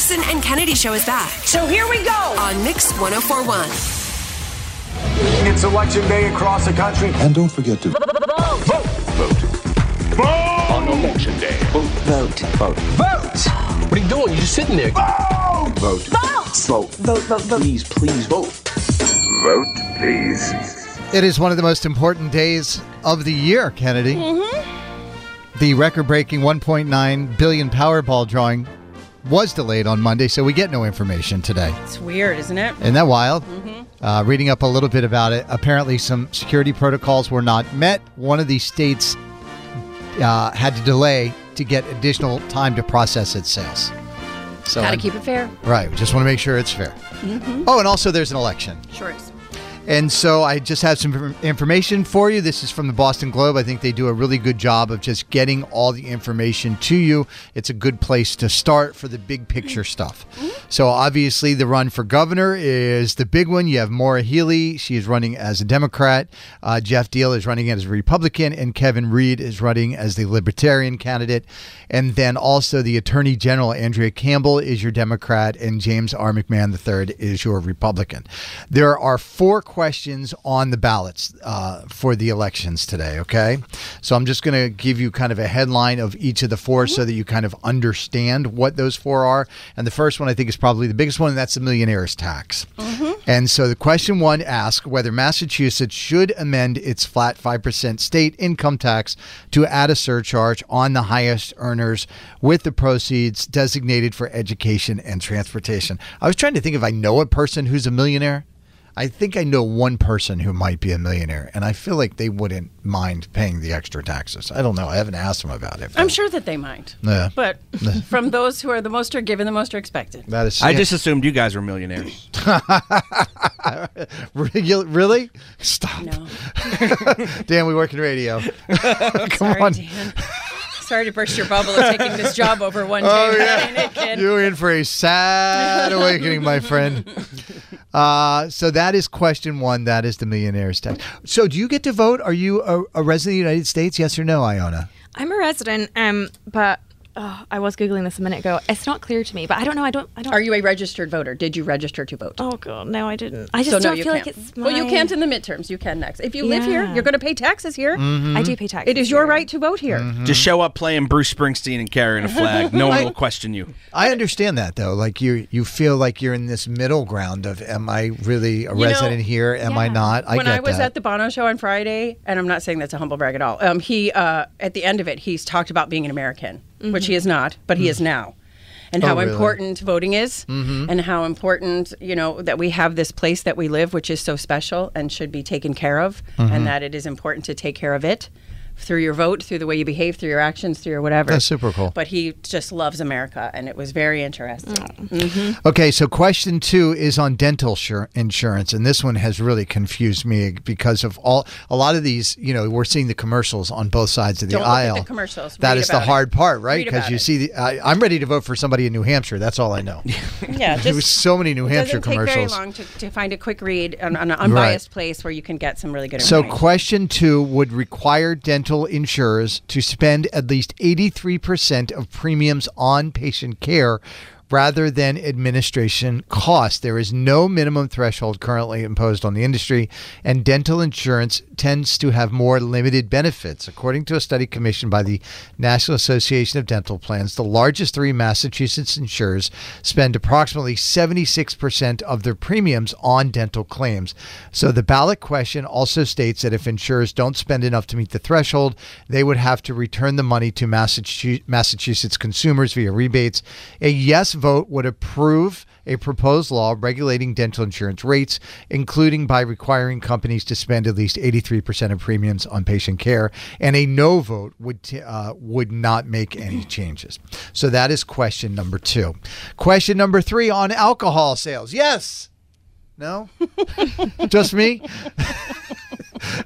The Carson and Kennedy Show is back. So here we go on Mix 1041. It's election day across the country. And don't forget to vote. Vote. Vote. Vote. On election day. Vote. Vote. Vote. Vote. What are you doing? You're just sitting there. Vote. Vote. Vote. Vote. Vote. Vote. Vote. Please, please vote. Vote, please. It is one of the most important days of the year, Kennedy. Mm-hmm. The record breaking 1.9 billion Powerball drawing was delayed on Monday, so we get no information today. It's weird, isn't it? Isn't that wild? Mm-hmm. Uh, reading up a little bit about it, apparently some security protocols were not met. One of these states uh, had to delay to get additional time to process its sales. So Got to keep it fair. right. We just want to make sure it's fair. Mm-hmm. Oh, and also there's an election. Sure is. And so I just have some information for you. This is from the Boston Globe. I think they do a really good job of just getting all the information to you. It's a good place to start for the big picture stuff. So obviously, the run for governor is the big one. You have Maura Healey. She is running as a Democrat. Uh, Geoff Diehl is running as a Republican, and Kevin Reed is running as the Libertarian candidate. And then also the Attorney General Andrea Campbell is your Democrat, and James R. McMahon III is your Republican. There are four questions on the ballots uh, for the elections today. Okay, so I'm just going to give you kind of a headline of each of the 4 so that you kind of understand what those four are. And the first one I think is probably the biggest one, and that's the millionaire's tax. And so the question one asks whether Massachusetts should amend its flat 5% state income tax to add a surcharge on the highest earners with the proceeds designated for education and transportation. I was trying to think if I know a person who's a millionaire. I think I know one person who might be a millionaire, and I feel like they wouldn't mind paying the extra taxes. I don't know. I haven't asked them about it. I'm sure that they might. Yeah. But from those who are the most are given, the most are expected. That is. I just assumed you guys were millionaires. Regu- really? Stop. No. Dan, we work in radio. Come Sorry, on. Dan. Sorry to burst your bubble of taking this job over one day. Oh, yeah. ain't it, kid? You're in for a sad awakening, my friend. Uh, so that is question one. That is the millionaire's tax. So do you get to vote? Are you a, a resident of the United States? Yes or no, Iona? I'm a resident, um, but oh, I was googling this a minute ago. It's not clear to me, but I don't know. I don't. I don't. Are you a registered voter? Did you register to vote? Oh god, no, I didn't. I just so don't you feel can't. like it's. Well, you can't in the midterms. You can next. If you live here, you're going to pay taxes here. Mm-hmm. I do pay taxes. It is your here. right to vote here. Just show up playing Bruce Springsteen and carrying a flag. No one will question you. I understand that though. Like you, you feel like you're in this middle ground of, am I really a You know, resident here? Am I not? I when get I was that. at the Bono show on Friday, and I'm not saying that's a humble brag at all. Um, he uh, at the end of it, he's talked about being an American, which he is not, but he is now. And Oh, how really? Mm-hmm. important voting is, and how important you know that we have this place that we live, which is so special and should be taken care of, Mm-hmm. and that it is important to take care of it through your vote, through the way you behave, through your actions, through your whatever. That's super cool. But he just loves America, and it was very interesting. Mm. Mm-hmm. Okay, so question two is on dental sure, insurance, and this one has really confused me because of all a lot of these. You know, we're seeing the commercials on both sides of the Don't look at aisle. the commercials. That Read is the about it. hard part, right? Because you it. see, the, I, I'm ready to vote for somebody in New Hampshire. That's all I know. Yeah, There was so many New It Hampshire doesn't take very long to, to find a quick read on, on an unbiased place where you can get some really good So, information. question two would require dental insurers to spend at least 83% of premiums on patient care rather than administration costs. There is no minimum threshold currently imposed on the industry, and dental insurance tends to have more limited benefits. According to a study commissioned by the National Association of Dental Plans, the largest three Massachusetts insurers spend approximately 76% of their premiums on dental claims. So the ballot question also states that if insurers don't spend enough to meet the threshold, they would have to return the money to Massachu- Massachusetts consumers via rebates. A yes vote would approve a proposed law regulating dental insurance rates, including by requiring companies to spend at least 83% of premiums on patient care. And a no vote would t- uh, would not make any changes. So that is question number two. Question number three on alcohol sales. Yes. No. Just me.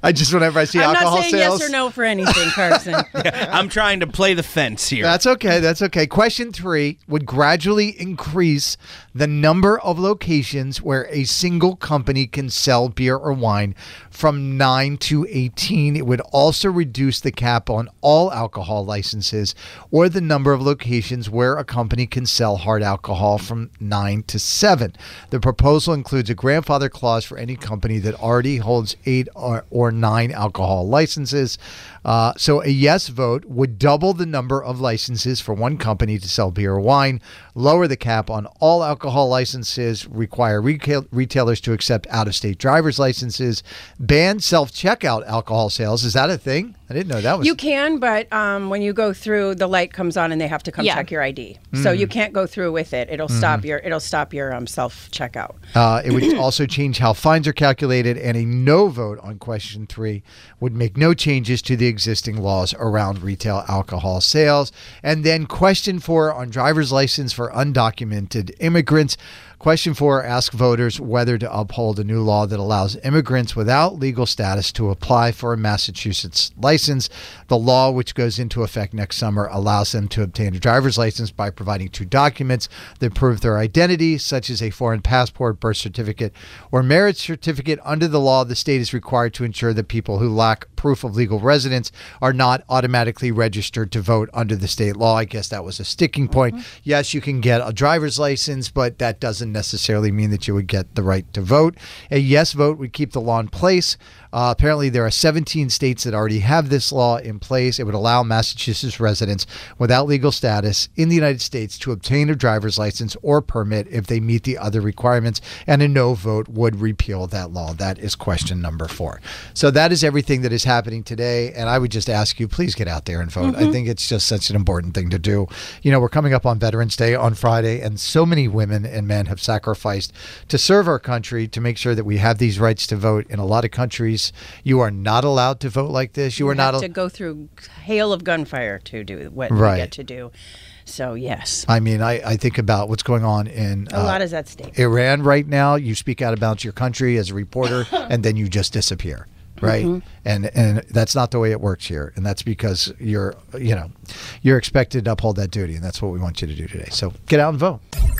I just whenever I see I'm alcohol not saying sales. yes or no for anything, Carson. I'm trying to play the fence here. That's okay. That's okay. Question three would gradually increase the number of locations where a single company can sell beer or wine from 9 to 18. It would also reduce the cap on all alcohol licenses or the number of locations where a company can sell hard alcohol from 9 to 7. The proposal includes a grandfather clause for any company that already holds 8 or, or 9 alcohol licenses. Uh, so a yes vote would double the number of licenses for one company to sell beer or wine, lower the cap on all alcohol licenses, require retail- retailers to accept out of state driver's licenses, ban self checkout alcohol sales. Is that a thing? I didn't know that was. You can, but um, when you go through, the light comes on and they have to come Yeah. check your ID. So you can't go through with it. It'll stop your it'll stop your um, self checkout. Uh, it would also change how fines are calculated, and a no vote on question three would make no changes to the existing laws around retail alcohol sales. And then question four on driver's license for undocumented immigrants. Question four asks voters whether to uphold a new law that allows immigrants without legal status to apply for a Massachusetts license. The law, which goes into effect next summer, allows them to obtain a driver's license by providing two documents that prove their identity, such as a foreign passport, birth certificate, or marriage certificate. Under the law, the state is required to ensure that people who lack proof of legal residence are not automatically registered to vote under the state law. I guess that was a sticking point. Mm-hmm. Yes, you can get a driver's license, but that doesn't necessarily mean that you would get the right to vote. A yes vote would keep the law in place. Uh, apparently, there are 17 states that already have this law in place. It would allow Massachusetts residents without legal status in the United States to obtain a driver's license or permit if they meet the other requirements, and a no vote would repeal that law. That is question number four. So, that is everything that is happening today. And I would just ask you, please get out there and vote. I think it's just such an important thing to do. You know, we're coming up on Veterans Day on Friday, and so many women and men have sacrificed to serve our country to make sure that we have these rights to vote. In a lot of countries, you are not allowed to vote like this. You, are have not. al- to go through hail of gunfire to do what Right. we get to do. So yes, I mean, I, I think about what's going on in a uh, lot is at stake. Iran right now. You speak out about your country as a reporter, and then you just disappear. Right, Mm-hmm. and and that's not the way it works here, and that's because you're you know you're expected to uphold that duty, and that's what we want you to do today. So get out and vote.